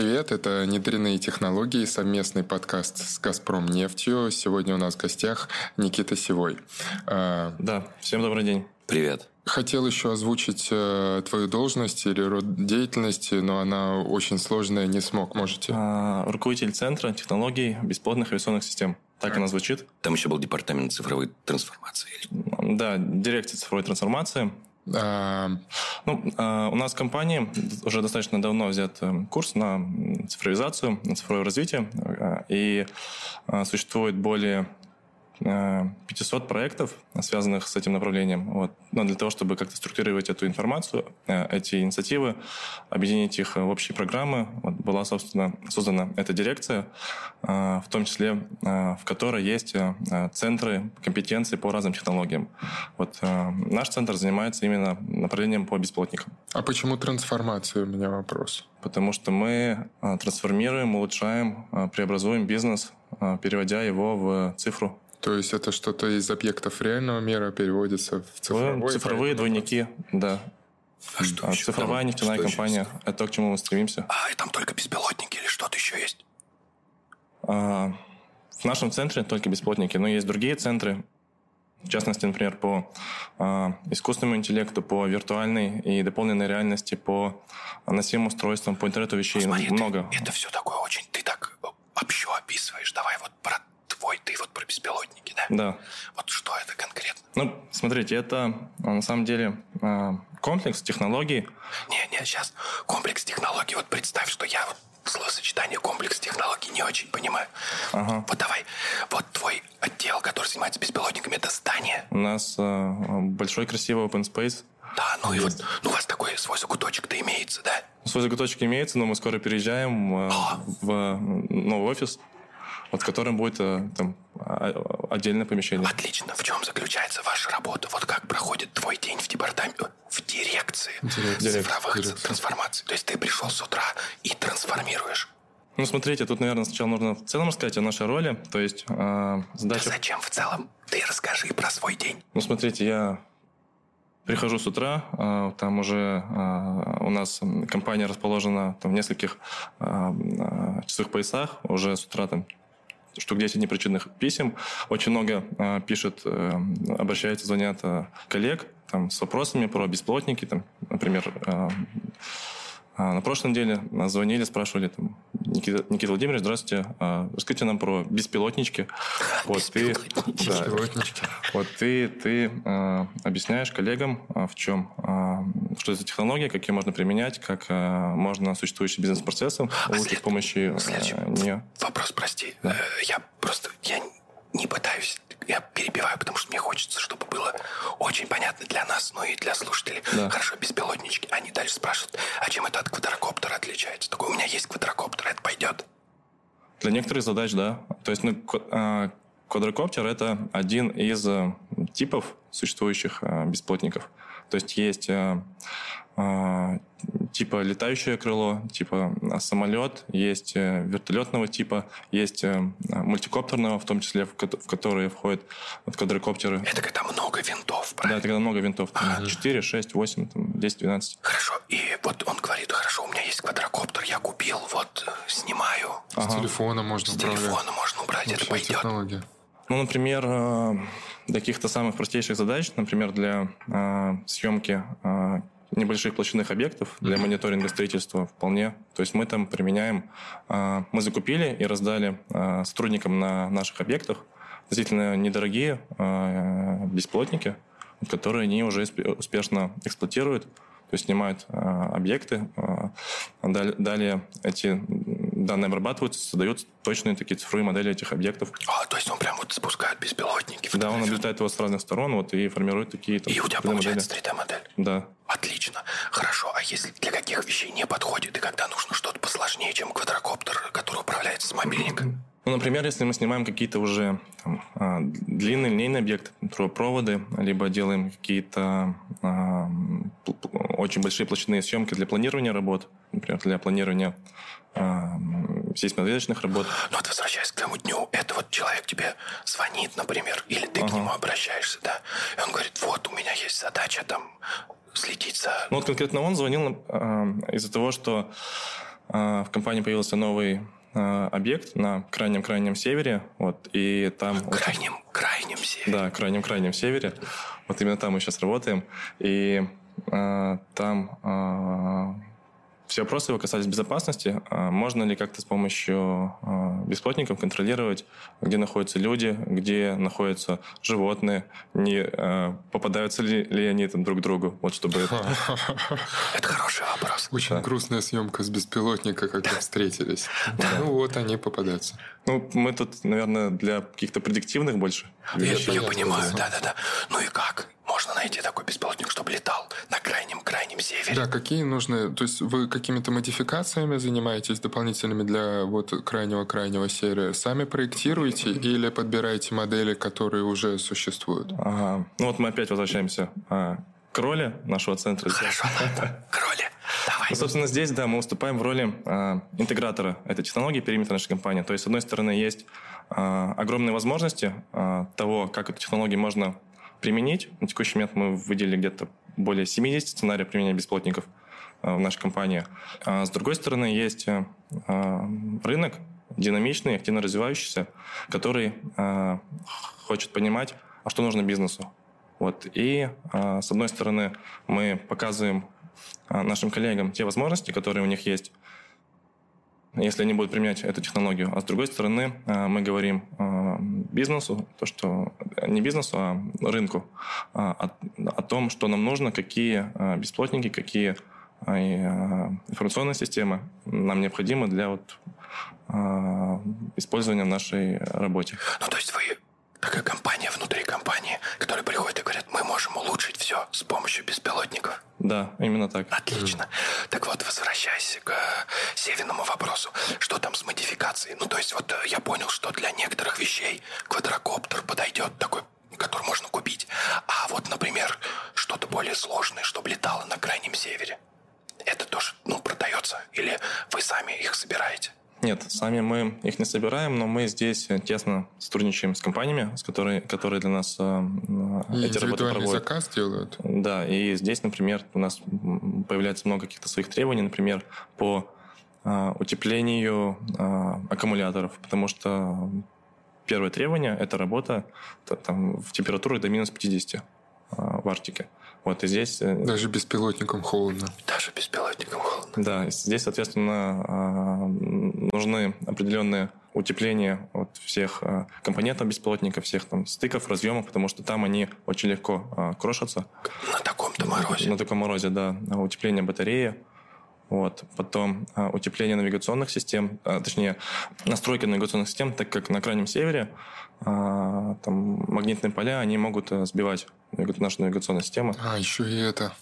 привет! Это «Недренные технологии», совместный подкаст с «Газпром нефтью». Сегодня у нас в гостях Никита Сивой. А, да, всем добрый день. Привет. Хотел еще озвучить э, твою должность или род деятельности, но она очень сложная, не смог. Можете? А, руководитель Центра технологий бесплатных авиационных систем. Так она звучит. Там еще был департамент цифровой трансформации. Да, дирекция цифровой трансформации. А... Ну, а, у нас в компании уже достаточно давно взят э, курс на цифровизацию, на цифровое развитие, а, и а, существует более 500 проектов, связанных с этим направлением. Вот. Но для того, чтобы как-то структурировать эту информацию, э, эти инициативы, объединить их в общие программы, вот, была, собственно, создана эта дирекция, э, в том числе э, в которой есть центры компетенции по разным технологиям. Вот наш центр занимается именно направлением по бесплотникам. А почему трансформация? У меня вопрос. Потому что мы трансформируем, улучшаем, преобразуем бизнес, переводя его в цифру. То есть это что-то из объектов реального мира переводится в цифровой? Цифровые двойники, да. А что а, Цифровая нефтяная что компания. Это то, к чему мы стремимся. А, и там только беспилотники или что-то еще есть? А, в нашем центре только беспилотники, но есть другие центры, в частности, например, по э, искусственному интеллекту, по виртуальной и дополненной реальности, по носимым устройствам, по интернету вещей. Ну, смотри, много. Ты, это все такое очень... Ты так общо описываешь. Давай вот про твой, ты вот про беспилотники, да? Да. Вот что это конкретно? Ну, смотрите, это а, на самом деле а, комплекс технологий. Не, не, сейчас комплекс технологий. Вот представь, что я вот словосочетание комплекс технологий не очень понимаю. Ага. Вот давай, вот твой отдел, который занимается беспилотниками, это здание. У нас э, большой красивый open space. Да, ну и вот, ну у вас такой свой закуточек-то имеется, да? Свой закуточек имеется, но мы скоро переезжаем э, в новый офис вот в котором будет э, там, а, отдельное помещение. Отлично. В чем заключается ваша работа? Вот как проходит твой день в департаменте, в дирекции Дирекция. цифровых Дирекция. трансформаций? То есть ты пришел с утра и трансформируешь? Ну, смотрите, тут, наверное, сначала нужно в целом рассказать о нашей роли. То есть э, задача... Да зачем в целом? Ты расскажи про свой день. Ну, смотрите, я прихожу с утра, э, там уже э, у нас компания расположена там, в нескольких э, часовых поясах. Уже с утра там штук 10 непричинных писем. Очень много э, пишет, э, обращается, звонят э, коллег там, с вопросами про бесплотники, там, например, э, а на прошлой неделе нас звонили, спрашивали, там, Никита, Никита Владимирович, здравствуйте, а, расскажите нам про беспилотнички. Вот ты, да, вот ты, ты а, объясняешь коллегам, а, в чем, а, что это технология, как ее можно применять, как а, можно существующие бизнес-процессы улучшить с помощью а, нее. Вопрос, прости. Да. Э, я просто я не пытаюсь я перебиваю, потому что мне хочется, чтобы было очень понятно для нас, ну и для слушателей. Да. Хорошо, беспилотнички. Они дальше спрашивают, а чем это от квадрокоптера отличается? Такой, у меня есть квадрокоптер, это пойдет? Для некоторых задач, да. То есть, ну, а, квадрокоптер – это один из э, типов существующих э, бесплотников. То есть, есть э, типа летающее крыло, типа самолет, есть э, вертолетного типа, есть э, мультикоптерного, в том числе, в которые входят вот квадрокоптеры. Это когда много винтов, правильно? Да, это когда много винтов. Ага. 4, 6, 8, там, 10, 12. Хорошо. И вот он говорит, хорошо, у меня есть квадрокоптер, я купил, вот э, снимаю. Ага. С телефона можно С убрать. С телефона можно убрать, Вообще это пойдет. Технология. Ну, например, для каких-то самых простейших задач, например, для съемки небольших площадных объектов для мониторинга строительства вполне. То есть мы там применяем, а, мы закупили и раздали а, сотрудникам на наших объектах действительно недорогие а, бесплотники, которые они уже успешно эксплуатируют, то есть снимают объекты, далее эти данные обрабатываются, создают точные такие цифровые модели этих объектов. А, то есть он прям вот спускает беспилотники? Да, он облетает его с разных сторон вот, и формирует такие там, И у тебя получается 3D-модель? Да. Отлично. Хорошо. А если для каких вещей не подходит, и когда нужно что-то посложнее, чем квадрокоптер, который управляется с мобильника? Ну, например, если мы снимаем какие-то уже там, а, длинные линейные объекты, проводы, либо делаем какие-то а, очень большие площадные съемки для планирования работ, например, для планирования сейсмоответочных работ. Ну вот возвращаясь к тому дню, это вот человек тебе звонит, например, или ты ага. к нему обращаешься, да, и он говорит, вот у меня есть задача там следить за... Ну вот конкретно он звонил э, из-за того, что в компании появился новый объект на крайнем-крайнем севере. Вот, и там... Крайнем-крайнем севере? Да, крайнем-крайнем севере. Вот именно там мы сейчас работаем. И там все вопросы его касались безопасности. А можно ли как-то с помощью а, беспилотников контролировать, где находятся люди, где находятся животные, не а, попадаются ли, ли они там друг к другу? Вот чтобы это... Это хороший вопрос. Очень грустная съемка с беспилотника, когда встретились. Ну вот они попадаются. Ну, мы тут, наверное, для каких-то предиктивных больше. Я понимаю, да-да-да. Ну и как? Можно найти такой беспилотник, чтобы летал на крайнем-крайнем севере. Да, какие нужны... То есть вы какими-то модификациями занимаетесь дополнительными для вот крайнего-крайнего севера? Сами проектируете или подбираете модели, которые уже существуют? Ага. Ну вот мы опять возвращаемся а, к роли нашего центра. Хорошо, к роли. Давай. Ну, собственно, здесь, да, мы выступаем в роли а, интегратора этой технологии, периметра нашей компании. То есть, с одной стороны, есть а, огромные возможности а, того, как эту технологию можно применить. На текущий момент мы выделили где-то более 70 сценариев применения бесплотников э, в нашей компании. А с другой стороны, есть э, э, рынок динамичный, активно развивающийся, который хочет понимать, а что нужно бизнесу. Вот. И, с одной стороны, мы показываем нашим коллегам те возможности, которые у них есть, если они будут применять эту технологию. А с другой стороны, э, мы говорим э, бизнесу, то, что не бизнесу, а рынку, э, о, о том, что нам нужно, какие бесплотники, какие информационные системы нам необходимы для вот использования в нашей работе. Ну, то есть вы такая компания внутри компании, которая приходит и говорит, мы можем улучшить все с помощью беспилотников. Да, именно так. Отлично. Mm. Так вот, возвращаясь к северному вопросу, что там с модификацией? Ну, то есть вот э, я понял, что для некоторых вещей квадрокоптер подойдет такой который можно купить. А вот, например, что-то более сложное, чтобы летало на крайнем севере. Это тоже, ну, продается? Или вы сами их собираете? Нет, сами мы их не собираем, но мы здесь тесно сотрудничаем с компаниями, с которой, которые для нас э, и эти работы проводят. заказ делают? Да, и здесь, например, у нас появляется много каких-то своих требований, например, по э, утеплению э, аккумуляторов, потому что первое требование – это работа там, в температурах до минус 50 э, в Арктике. Вот и здесь... Э, Даже беспилотником холодно. Даже беспилотником холодно. Да, здесь, соответственно, а, нужны определенные утепления от всех а, компонентов беспилотника, всех там стыков, разъемов, потому что там они очень легко а, крошатся. На таком-то морозе. На таком морозе, да. Утепление батареи, вот. Потом а, утепление навигационных систем, а, точнее, настройка навигационных систем, так как на Крайнем Севере а, там магнитные поля, они могут а, сбивать нашу навигационную систему. А, еще и это.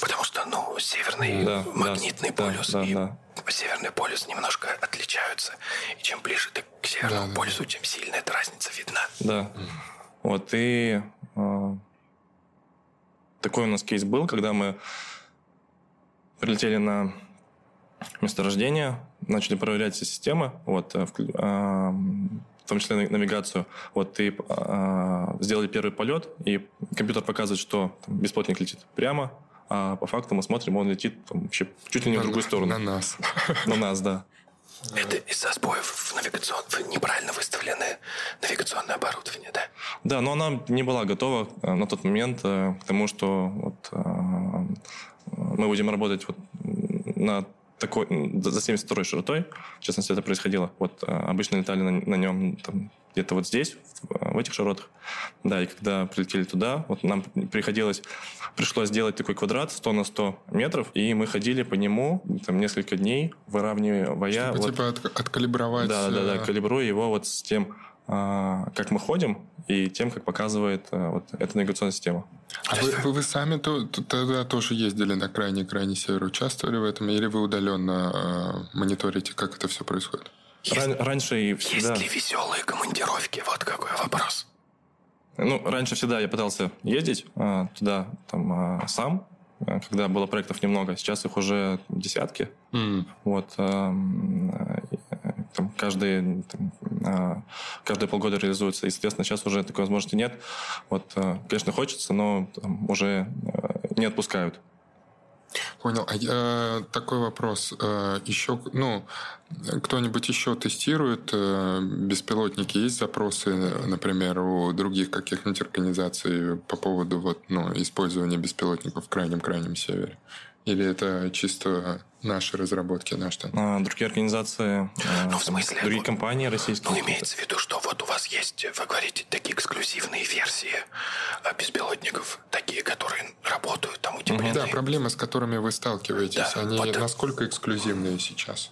Потому что, ну, северный да, магнитный да, полюс да, и да. Северный полюс немножко отличаются. И чем ближе ты к северному да, полюсу, тем сильно эта разница видна. Да. Вот, и э, такой у нас кейс был, когда мы прилетели на месторождения, начали проверять все системы, вот, э, в, э, в том числе навигацию. Вот, и э, сделали первый полет, и компьютер показывает, что там, бесплотник летит прямо, а по факту мы смотрим, он летит там, вообще чуть ли не в другую сторону. На нас. На нас, да. Это из-за сбоев в навигационном, в неправильно выставленное навигационное оборудование, да? Да, но она не была готова на тот момент к тому, что вот, мы будем работать вот на такой, за 72 широтой, в частности, это происходило. Вот а, обычно летали на, на нем там, где-то вот здесь, в, в этих широтах. Да, и когда прилетели туда, вот нам приходилось, пришлось сделать такой квадрат 100 на 100 метров, и мы ходили по нему там несколько дней, выравнивая... Чтобы вот, типа от, откалибровать... Да, да, да, э, калибруя его вот с тем, а, как мы ходим, и тем, как показывает вот эта навигационная система. А вы, вы, вы сами то, то, тогда тоже ездили на крайний-крайний север, участвовали в этом, или вы удаленно э, мониторите, как это все происходит? Ран, раньше и всегда... Есть ли веселые командировки? Вот какой вопрос. Ну, раньше всегда я пытался ездить э, туда там э, сам, когда было проектов немного. Сейчас их уже десятки. Mm. Вот. Э, там, каждые, там, каждые полгода реализуется. И, соответственно, сейчас уже такой возможности нет. Вот, а, конечно, хочется, но уже а, не отпускают. Понял. А я, такой вопрос. Э, еще, ну, кто-нибудь еще тестирует э, беспилотники? Есть запросы, например, у других каких-нибудь организаций по поводу вот, ну, использования беспилотников в крайнем-крайнем севере? Или это чисто наши разработки, наш там? А, другие организации, ну, в смысле, другие ну, компании российские. Ну, имеется в виду, что вот у вас есть, вы говорите, такие эксклюзивные версии а, беспилотников, такие, которые работают, там утепленные. Да, проблемы, с которыми вы сталкиваетесь, да, они вот, насколько эксклюзивные сейчас?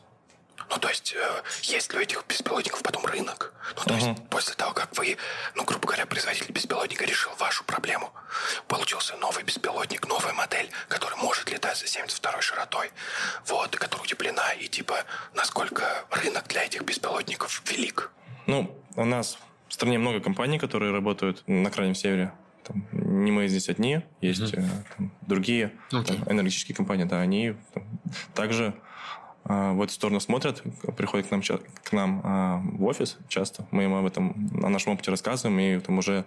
Ну, то есть, э, есть ли у этих беспилотников потом рынок? Ну, то uh-huh. есть, после того, как вы, ну, грубо говоря, производитель беспилотника решил вашу проблему, получился новый беспилотник, новая модель, которая может летать за 72 широтой, вот, которая утеплена, и, типа, насколько рынок для этих беспилотников велик? Ну, у нас в стране много компаний, которые работают на Крайнем Севере. Там, не мы здесь одни, есть mm-hmm. там, другие okay. там, энергетические компании, да, они там, также в эту сторону смотрят, приходят к нам, к нам а, в офис часто. Мы им об этом, о нашем опыте рассказываем, и там уже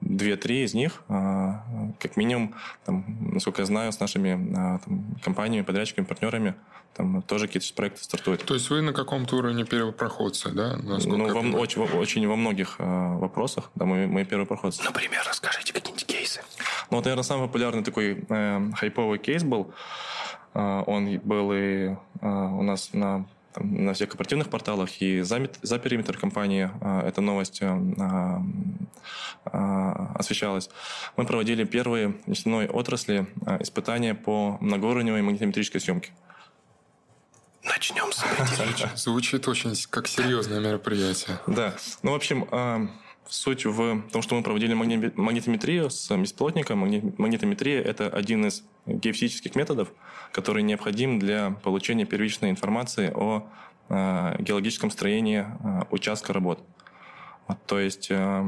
две-три из них, а, как минимум, там, насколько я знаю, с нашими там, компаниями, подрядчиками, партнерами, там тоже какие-то проекты стартуют. То есть вы на каком-то уровне первопроходцы, да? Насколько ну, во, очень, очень во многих э, вопросах, да, мы, мы первопроходцы. Например, расскажите какие-нибудь кейсы. Ну, вот, наверное, самый популярный такой э, хайповый кейс был. А, он был и а, у нас на там, на всех корпоративных порталах и за, за периметр компании а, эта новость освещалась. Мы проводили первые нефтяной отрасли испытания по многоуровневой магнитометрической съемке. Начнем с Звучит очень как серьезное мероприятие. Да. Ну, в общем, Суть в том, что мы проводили магнитометрию с бесплотником. Магнитометрия – это один из геофизических методов, который необходим для получения первичной информации о э, геологическом строении э, участка работ. То есть э,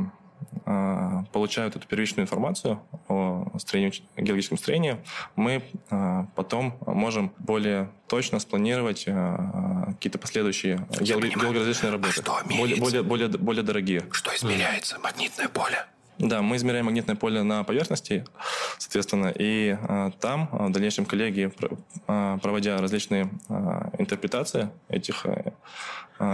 получают эту первичную информацию о строении, геологическом строении, мы а, потом можем более точно спланировать а, какие-то последующие геологические работы. Что более, более, более, более дорогие. Что измеряется? Магнитное поле? Да, мы измеряем магнитное поле на поверхности, соответственно, и э, там в дальнейшем коллеги, э, проводя различные э, интерпретации этих э,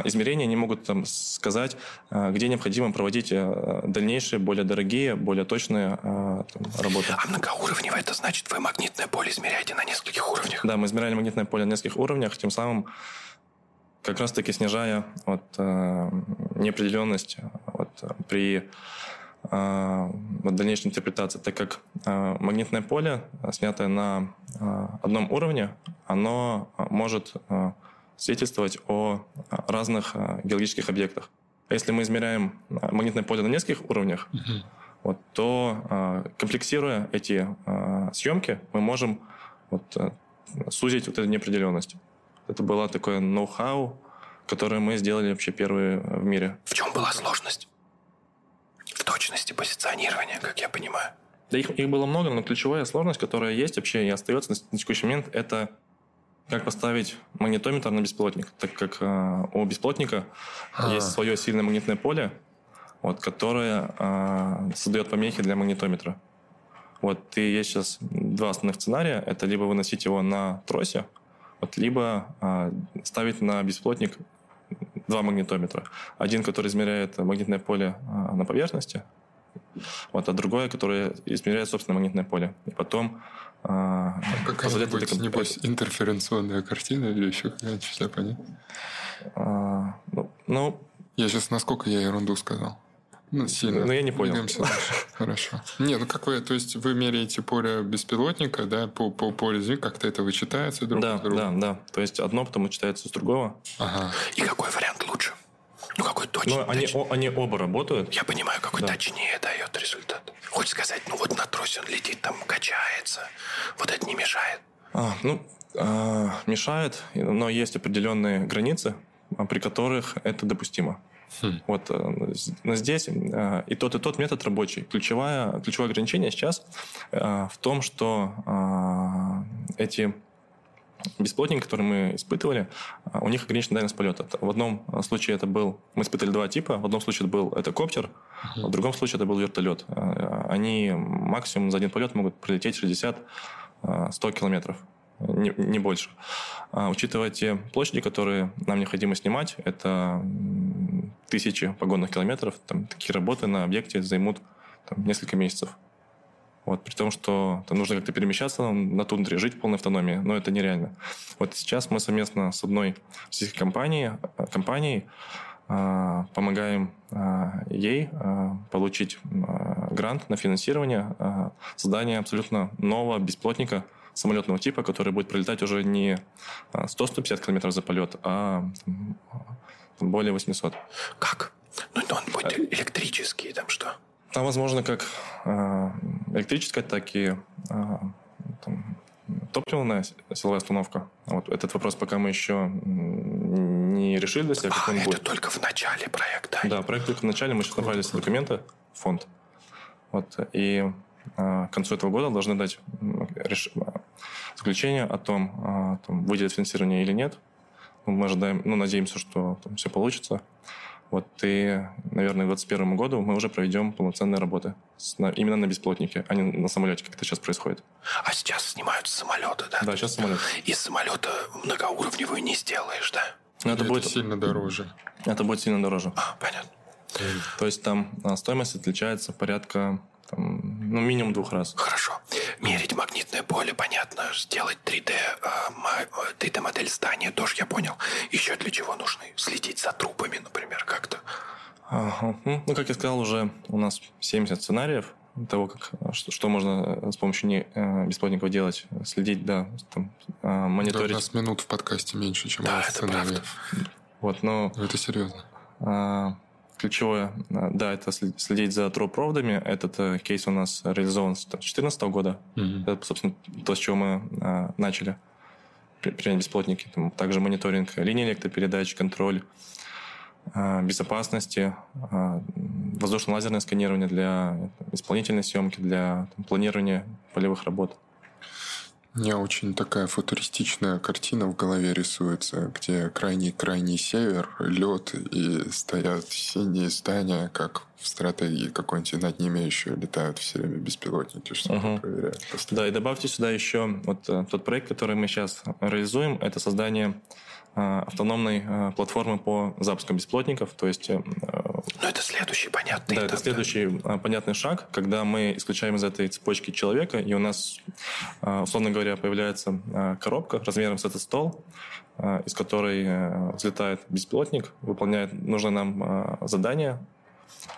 измерений, они могут там сказать, э, где необходимо проводить э, дальнейшие, более дорогие, более точные э, там, работы. А многоуровневое это значит, вы магнитное поле измеряете на нескольких уровнях? Да, мы измеряли магнитное поле на нескольких уровнях, тем самым как раз-таки снижая вот, э, неопределенность вот, при а, в дальнейшей интерпретации, так как а, магнитное поле, снятое на а, одном уровне, оно может свидетельствовать о разных геологических объектах. Если мы измеряем магнитное поле на нескольких уровнях, uh-huh. вот, то комплексируя эти съемки, мы можем вот, сузить вот эту неопределенность. Это было такое ноу-хау, которое мы сделали вообще первые в мире. В чем была сложность? Точности позиционирования, как я понимаю. Да их, их было много, но ключевая сложность, которая есть вообще и остается на текущий момент, это как поставить магнитометр на беспилотник, так как э, у беспилотника а. есть свое сильное магнитное поле, вот, которое э, создает помехи для магнитометра. Вот, и есть сейчас два основных сценария. Это либо выносить его на тросе, вот, либо э, ставить на бесплотник два магнитометра. Один, который измеряет магнитное поле а, на поверхности, вот, а другое, которое измеряет собственное магнитное поле. И потом а, Какая-нибудь, небось, интерференционная картина или еще какая-нибудь, что понятно? А, ну, ну, я сейчас насколько я ерунду сказал? Ну, сильно. Ну, я не понял. Хорошо. Не, ну как вы, то есть вы меряете поле беспилотника, да, по, по полю Земли, как-то это вычитается друг да, с другом? Да, да. То есть одно потом вычитается с другого. Ага. И какой вариант лучше? Ну, какой точнее? Ну, они, о, они оба работают. Я понимаю, какой да. точнее дает результат. Хочешь сказать, ну вот на тросе он летит, там качается. Вот это не мешает? А, ну, а, мешает, но есть определенные границы, при которых это допустимо. Хм. Вот, э, но здесь э, и тот, и тот метод рабочий. Ключевое, ключевое ограничение сейчас э, в том, что эти бесплотники, которые мы испытывали, у них ограниченная дальность полета. В одном случае это был... Мы испытали два типа. В одном случае это был это коптер, uh-huh. в другом случае это был вертолет. Они максимум за один полет могут пролететь 60 100 километров, не, не больше. А, учитывая те площади, которые нам необходимо снимать, это тысячи погонных километров, там, такие работы на объекте займут там, несколько месяцев. Вот, при том, что там нужно как-то перемещаться на тундре, жить в полной автономии, но это нереально. Вот сейчас мы совместно с одной российской компанией, компанией а, помогаем а, ей а, получить грант на финансирование создания абсолютно нового бесплотника самолетного типа, который будет пролетать уже не 100-150 км за полет, а более 800. Как? Ну, он будет электрический, там что? Там, возможно, как электрическая, так и там, топливная силовая установка. Вот этот вопрос пока мы еще не решили для себя, как а, он это будет. только в начале проекта? Да, проект только в начале. Мы сейчас направили все документы фонд. Вот, и а, к концу этого года должны дать. Заключение о том, а, там, выделят финансирование или нет. Мы ожидаем, ну, надеемся, что там все получится. Вот, и, наверное, к 2021 году мы уже проведем полноценные работы с, на, именно на бесплотнике, а не на самолете, как это сейчас происходит. А сейчас снимают самолеты, да? Да, сейчас самолет. Из самолета многоуровневую не сделаешь, да? Но это, это будет сильно дороже. Это будет сильно дороже. А, понятно. То есть там а, стоимость отличается порядка там, ну, минимум двух раз. Хорошо. Мерить магнитное поле, понятно. Сделать 3D, 3D-модель э, здания, тоже я понял. Еще для чего нужны? Следить за трупами, например, как-то. Ага. Ну, как я сказал, уже у нас 70 сценариев того, как, что, что можно э, с помощью не, э, бесплатников делать. Следить, да, там, мониторить. Да, у нас минут в подкасте меньше, чем да, сценариев. Вот, но... Это серьезно. А, ключевое, э, да, это следить за троп-проводами. Этот э, кейс у нас реализован с 2014 года. Mm-hmm. Это, собственно, то, с чего мы э, начали применять бесплотники. Там также мониторинг линии электропередач, контроль безопасности, воздушно-лазерное сканирование для исполнительной съемки, для там, планирования полевых работ. У меня очень такая футуристичная картина в голове рисуется, где крайний-крайний север, лед, и стоят синие здания, как в стратегии какой-нибудь над ними еще летают все время беспилотники, что угу. проверяют. Да, и добавьте сюда еще вот э, тот проект, который мы сейчас реализуем, это создание Э, автономной э, платформы по запуску бесплотников. То есть, э, ну, это следующий понятный Да, этап, это следующий да? понятный шаг, когда мы исключаем из этой цепочки человека, и у нас, условно говоря, появляется коробка размером с этот стол, из которой взлетает бесплотник, выполняет нужное нам задание,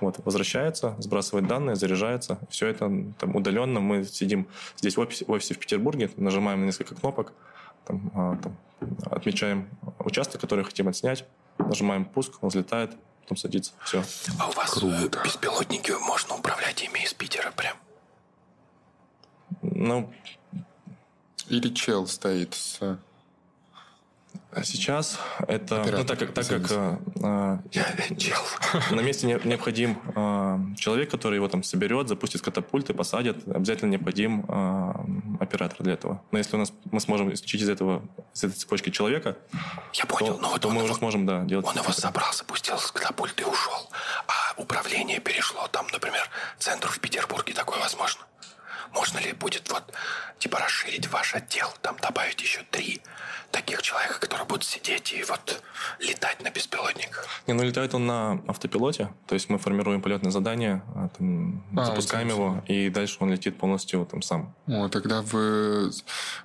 вот, возвращается, сбрасывает данные, заряжается. Все это там, удаленно. Мы сидим здесь в офисе, в офисе в Петербурге, нажимаем на несколько кнопок, там, там, отмечаем участок, который хотим отснять, нажимаем пуск, он взлетает, потом садится. Все. А у вас э, Круто. беспилотники, можно управлять ими из Питера прям? Ну... Или чел стоит с а сейчас это, Оператор, ну, так как, так как э, на месте не, необходим э, человек, который его там соберет, запустит катапульты, посадит, обязательно необходим э, оператор для этого. Но если у нас мы сможем исключить из этого из этой цепочки человека, я понял, то, но вот то мы его, уже сможем, да, делать. Он его забрал, запустил с катапульты и ушел, а управление перешло там, например, центру в Петербурге, такое возможно. Можно ли будет вот типа расширить ваш отдел, там добавить еще три таких человека, которые будут сидеть и вот летать на беспилотниках? Не, ну летает он на автопилоте, то есть мы формируем полетное задание, а, там, а, запускаем его, и дальше он летит полностью там сам. О, тогда вы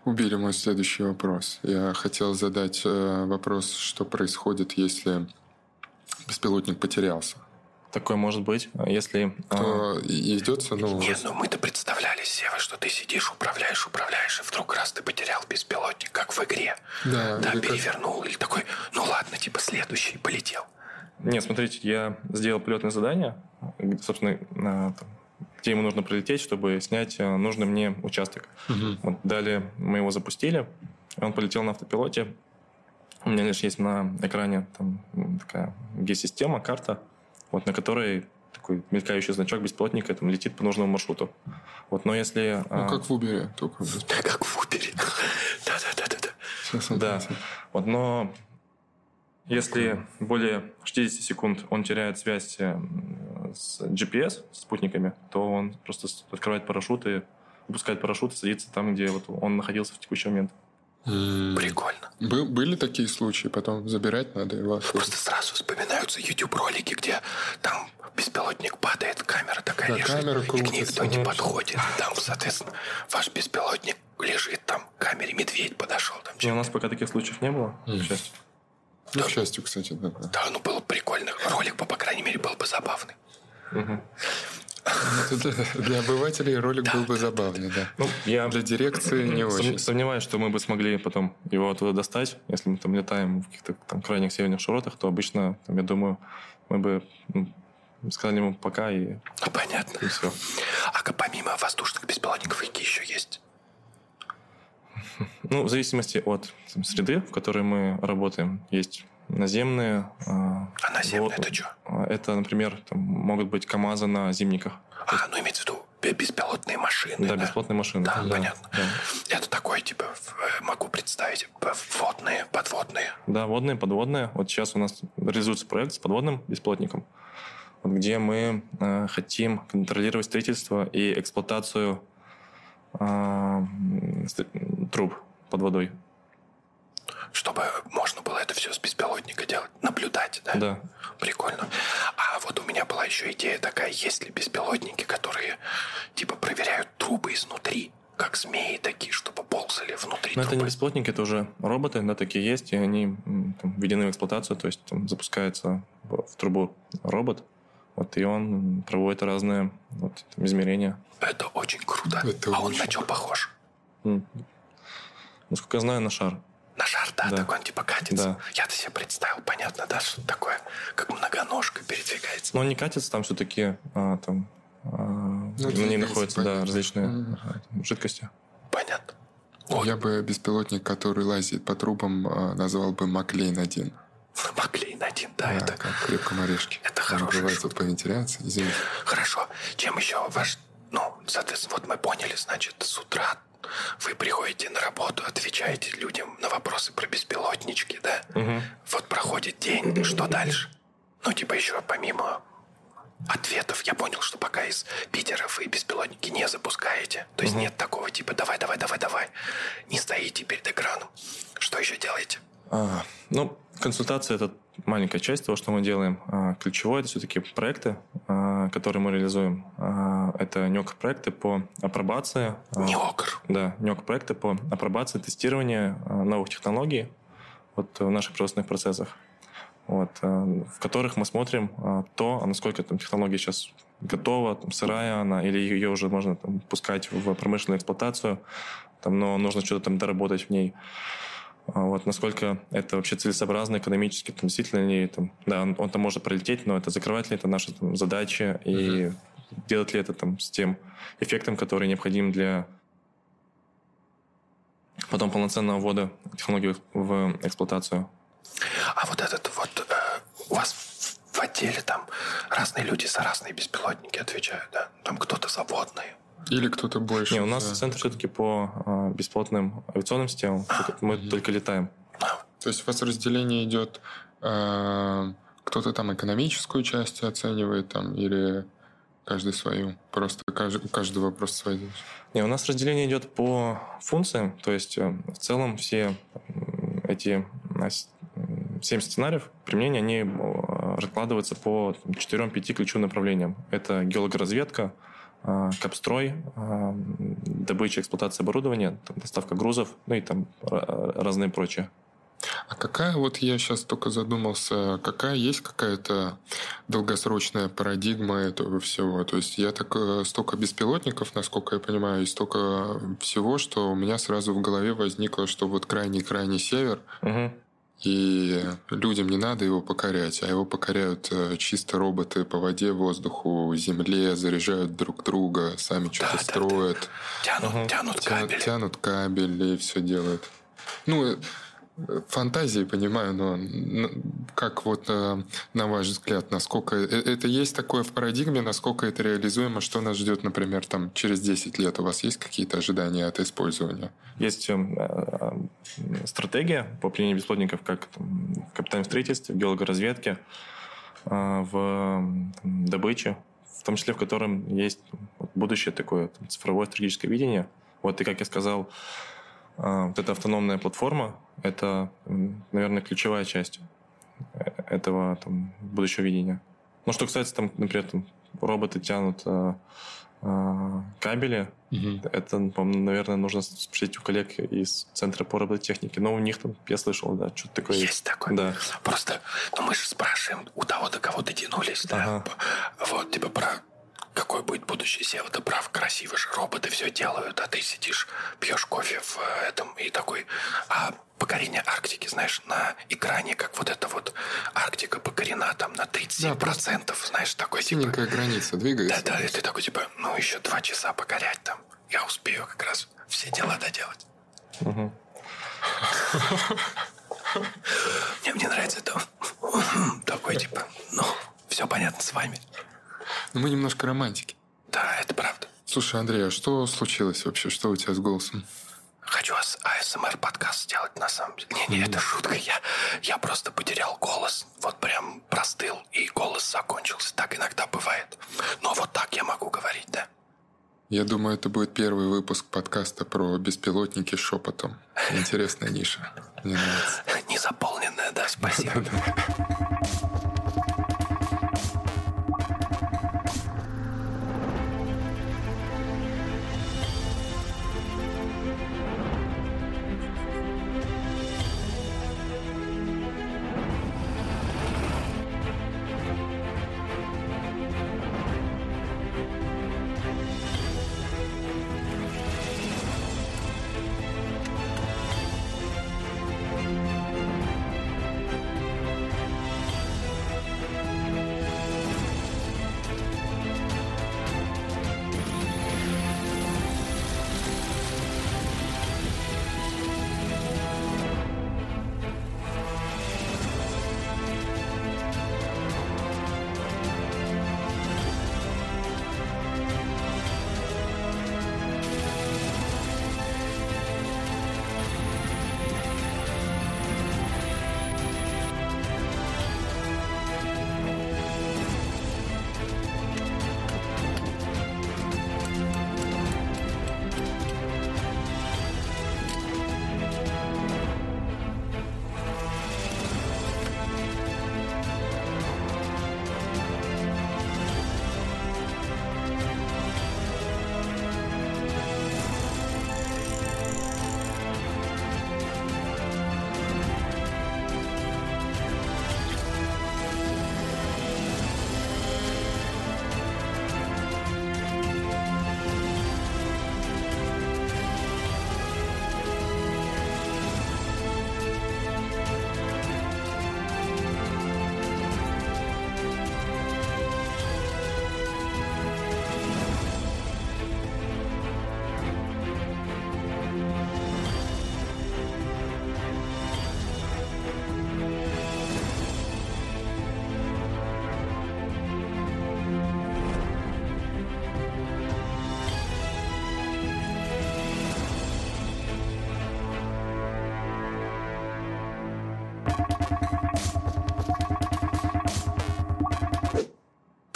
убили мой следующий вопрос. Я хотел задать э, вопрос, что происходит, если беспилотник потерялся. Такое может быть, если... Кто а... идется, ну... Нет, ну мы-то представляли, Сева, что ты сидишь, управляешь, управляешь, и вдруг раз ты потерял беспилотник, как в игре. Да. Да, перевернул, как... или такой, ну ладно, типа следующий, полетел. Нет, смотрите, я сделал полетное задание, собственно, там, где ему нужно прилететь, чтобы снять э, нужный мне участок. Угу. Вот, далее мы его запустили, он полетел на автопилоте. У меня лишь есть на экране там такая геосистема, карта, вот на которой такой мелькающий значок беспилотника там летит по нужному маршруту. Вот, но если... Ну, а... как в Uber, только Как в Uber. Да-да-да. Да. Вот, но если более 60 секунд он теряет связь э, с GPS, с спутниками, то он просто открывает парашют и выпускает парашют и садится там, где вот он находился в текущий момент. Прикольно. Был, были такие случаи, потом забирать надо и вас. Просто сразу вспоминаются YouTube-ролики, где там беспилотник падает, камера такая да, лежит, камера и к ней никто не подходит. Там, соответственно, ваш беспилотник лежит там, к камере медведь подошел. Там, ну, у нас пока таких случаев не было, mm. к счастью. Ну, да. к счастью, кстати, да. Да, ну было прикольно. Ролик, по, по крайней мере, был бы забавный. Угу. Для обывателей ролик был бы забавный, да. Ну, я для дирекции не очень. Сомневаюсь, что мы бы смогли потом его оттуда достать. Если мы там летаем в каких-то там крайних северных широтах, то обычно, я думаю, мы бы ну, сказали ему пока и... Ну, понятно. И все. А помимо воздушных беспилотников, какие еще есть? Ну, в зависимости от там, среды, в которой мы работаем, есть наземные. А, а наземные вот, это что? Это, например, там, могут быть КАМАЗы на зимниках. А, ну имеется в виду беспилотные машины. Да, да? беспилотные машины. Да, да понятно. Да. Это такое, типа, э, могу представить, водные, подводные. Да, водные, подводные. Вот сейчас у нас реализуется проект с подводным беспилотником, вот где мы э, хотим контролировать строительство и эксплуатацию э, труб под водой чтобы можно было это все с беспилотника делать, наблюдать, да? Да. Прикольно. А вот у меня была еще идея такая, есть ли беспилотники, которые типа проверяют трубы изнутри, как змеи такие, чтобы ползали внутри Но трубы. это не беспилотники, это уже роботы, да, такие есть, и они там, введены в эксплуатацию, то есть там, запускается в трубу робот, вот, и он проводит разные вот, там, измерения. Это очень круто. Это а очень... он на что похож? Насколько я знаю, на шар. На шар, да, да. такой он типа катится. Да. Я-то себе представил, понятно, да, что такое, как многоножка передвигается. Но он не катится, там все-таки а, там а, ну, на ней находятся да, различные mm-hmm. жидкости. Понятно. Ой. Я бы беспилотник, который лазит по трубам, а, назвал бы Маклейн-1. Маклейн-1, да, да, это... как в крепком орешке. Это хороший Бывает по вентиляции, извините. Хорошо. Чем еще ваш... Ну, соответственно, вот мы поняли, значит, с утра вы приходите на работу, отвечаете людям на вопросы про беспилотнички, да? Угу. Вот проходит день, что дальше? Ну, типа еще помимо ответов, я понял, что пока из Питера вы беспилотники не запускаете. То есть угу. нет такого типа давай, давай, давай, давай. Не стоите перед экраном. Что еще делаете? А, ну, консультация это маленькая часть того, что мы делаем. А, ключевое это все-таки проекты, а, которые мы реализуем. А, это НЕОК-проекты по апробации. НЕОК? Да, НЕОК-проекты по апробации, тестированию новых технологий вот, в наших производственных процессах. Вот, в которых мы смотрим то, насколько там, технология сейчас готова, там, сырая она, или ее уже можно там, пускать в промышленную эксплуатацию, там, но нужно что-то там доработать в ней. А вот насколько это вообще целесообразно экономически, там, действительно ли там, да, он, он там может пролететь, но это закрывать ли это наша там, задача и uh-huh. делать ли это там с тем эффектом, который необходим для потом полноценного ввода технологий в эксплуатацию. А вот этот вот э, у вас в отделе там разные люди за разные беспилотники отвечают, да? Там кто-то заводный, или кто-то больше? Не, у нас да. центр все-таки по э, бесплатным авиационным системам. Мы mm-hmm. только летаем. То есть у вас разделение идет, э, кто-то там экономическую часть оценивает, там, или каждый свою? Просто каждый, у каждого просто своя Не, у нас разделение идет по функциям. То есть э, в целом все эти 7 сценариев применения, они раскладываются по 4-5 ключевым направлениям. Это геологоразведка, а, капстрой, а, добыча, эксплуатация оборудования, доставка грузов, ну и там разные прочие. А какая, вот я сейчас только задумался, какая есть какая-то долгосрочная парадигма этого всего? То есть я так э, столько беспилотников, насколько я понимаю, и столько всего, что у меня сразу в голове возникло, что вот крайний-крайний север, угу. И людям не надо его покорять, а его покоряют э, чисто роботы по воде, воздуху, земле, заряжают друг друга, сами что-то да, строят. Да, да. Тянут, угу. тянут кабель. Тянут кабель и все делают. Ну, фантазии понимаю, но как вот э, на ваш взгляд, насколько э, это есть такое в парадигме, насколько это реализуемо, что нас ждет, например, там через 10 лет? У вас есть какие-то ожидания от использования? Есть э, стратегия по применению бесплатников как там, в капитальном строительстве, в геологоразведке, в добыче, в том числе в котором есть будущее такое цифровое стратегическое видение. Вот и как я сказал, вот эта автономная платформа – это, наверное, ключевая часть э, этого там, будущего видения. Ну, что кстати, там, например, там, роботы тянут а, а, кабели, угу. это, наверное, нужно спросить у коллег из Центра по робототехнике. Но у них там, я слышал, да, что-то такое есть. Есть такое? Да. Просто, ну, мы же спрашиваем у того, до кого дотянулись, да, ага. вот, типа, про какое будет будущее SEO, ты прав, красиво же, роботы все делают, а ты сидишь, пьешь кофе в э, этом и такой, а покорение Арктики, знаешь, на экране, как вот это вот Арктика покорена там на 37%, да, знаешь, такой типа... Синенькая граница двигается. Да-да, и ты такой типа, ну еще два часа покорять там, я успею как раз все дела доделать. Мне, мне нравится это такой типа, ну, все понятно с вами. Но мы немножко романтики. Да, это правда. Слушай, Андрей, а что случилось вообще? Что у тебя с голосом? Хочу АСМР подкаст сделать на самом деле. Не, не, это шутка. Я, я просто потерял голос. Вот прям простыл, и голос закончился. Так иногда бывает. Но вот так я могу говорить, да. Я думаю, это будет первый выпуск подкаста про беспилотники шепотом. Интересная ниша. Мне нравится. Незаполненная, да, спасибо.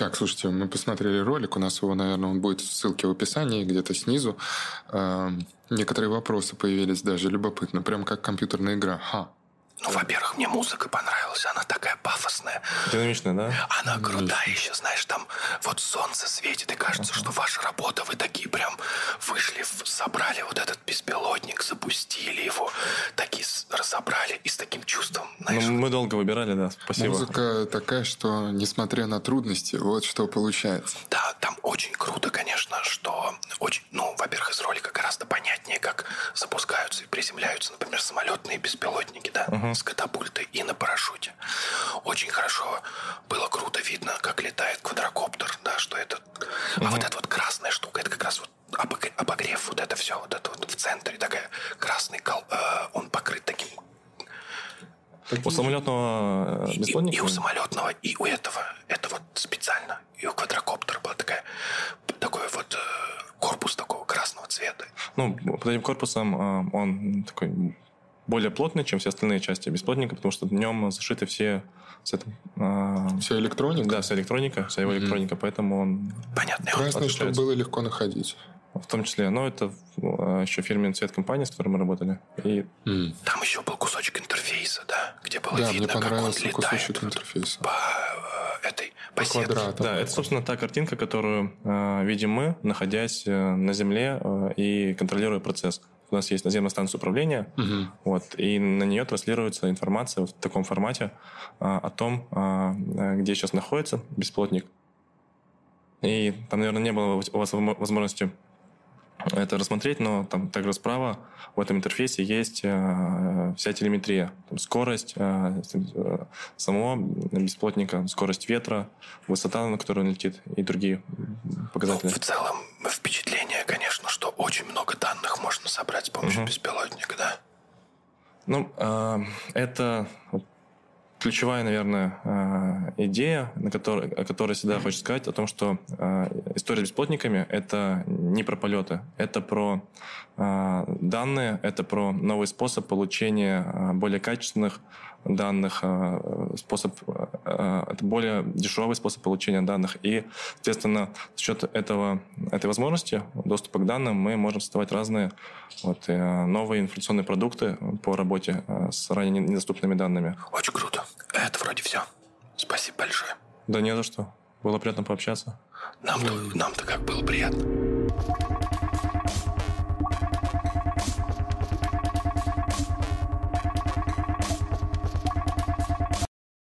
Так, слушайте, мы посмотрели ролик, у нас его, наверное, он будет в ссылке в описании, где-то снизу. Эм, некоторые вопросы появились даже любопытно, прям как компьютерная игра. Ха, ну, во-первых, мне музыка понравилась, она такая пафосная. Динамичная, да? Она крутая еще, знаешь, там вот солнце светит, и кажется, uh-huh. что ваша работа, вы такие прям вышли, собрали вот этот беспилотник, запустили его, такие разобрали и с таким чувством, знаешь. Ну, мы долго выбирали, да, спасибо. Музыка такая, что, несмотря на трудности, вот что получается. Да, там очень круто, конечно, что очень, ну, во-первых, из ролика гораздо понятнее, как запускаются и приземляются, например, самолетные беспилотники, да. Uh-huh с катапультой и на парашюте. Очень хорошо было круто видно, как летает квадрокоптер, да, что это... А вот эта вот красная штука, это как раз вот обогрев, вот это все, вот это вот в центре такая красный, кол, э, он покрыт таким у самолетного э, беспилотника? И, и у самолетного, и у этого. Это вот специально. И у квадрокоптера была такая, такой вот э, корпус такого красного цвета. Ну, под этим корпусом э, он такой более плотный, чем все остальные части бесплотника, потому что в нем зашиты все... Вся, а, вся электроника? Да, вся электроника, вся его электроника, mm-hmm. поэтому он... Понятно. Красный, чтобы было легко находить. В том числе, но это а, еще фирменный цвет компании, с которой мы работали. И... Mm. Там еще был кусочек интерфейса, да, где было да, видно, мне понравился как он кусочек интерфейса. По э, этой по, по квадрату. Да, это, собственно, та картинка, которую э, видим мы, находясь э, на Земле э, и контролируя процесс. У нас есть наземная станция управления, угу. вот, и на нее транслируется информация в таком формате э, о том, э, где сейчас находится бесплотник. И там, наверное, не было у вас возможности это рассмотреть, но там также справа в этом интерфейсе есть э, вся телеметрия. Там скорость э, самого бесплотника, скорость ветра, высота, на которую он летит и другие показатели. Ну, в целом впечатление, конечно, что очень много данных можно собрать с помощью угу. беспилотника, да? Ну, э, это ключевая, наверное, э, идея, на которой, о которой всегда хочется сказать, о том, что э, история с бесплотниками — это не про полеты, это про данные, это про новый способ получения более качественных данных, способ, это более дешевый способ получения данных. И, соответственно, за счет этого, этой возможности доступа к данным мы можем создавать разные вот, новые информационные продукты по работе с ранее недоступными данными. Очень круто. Это вроде все. Спасибо большое. Да не за что. Было приятно пообщаться. Нам-то, нам-то как было приятно.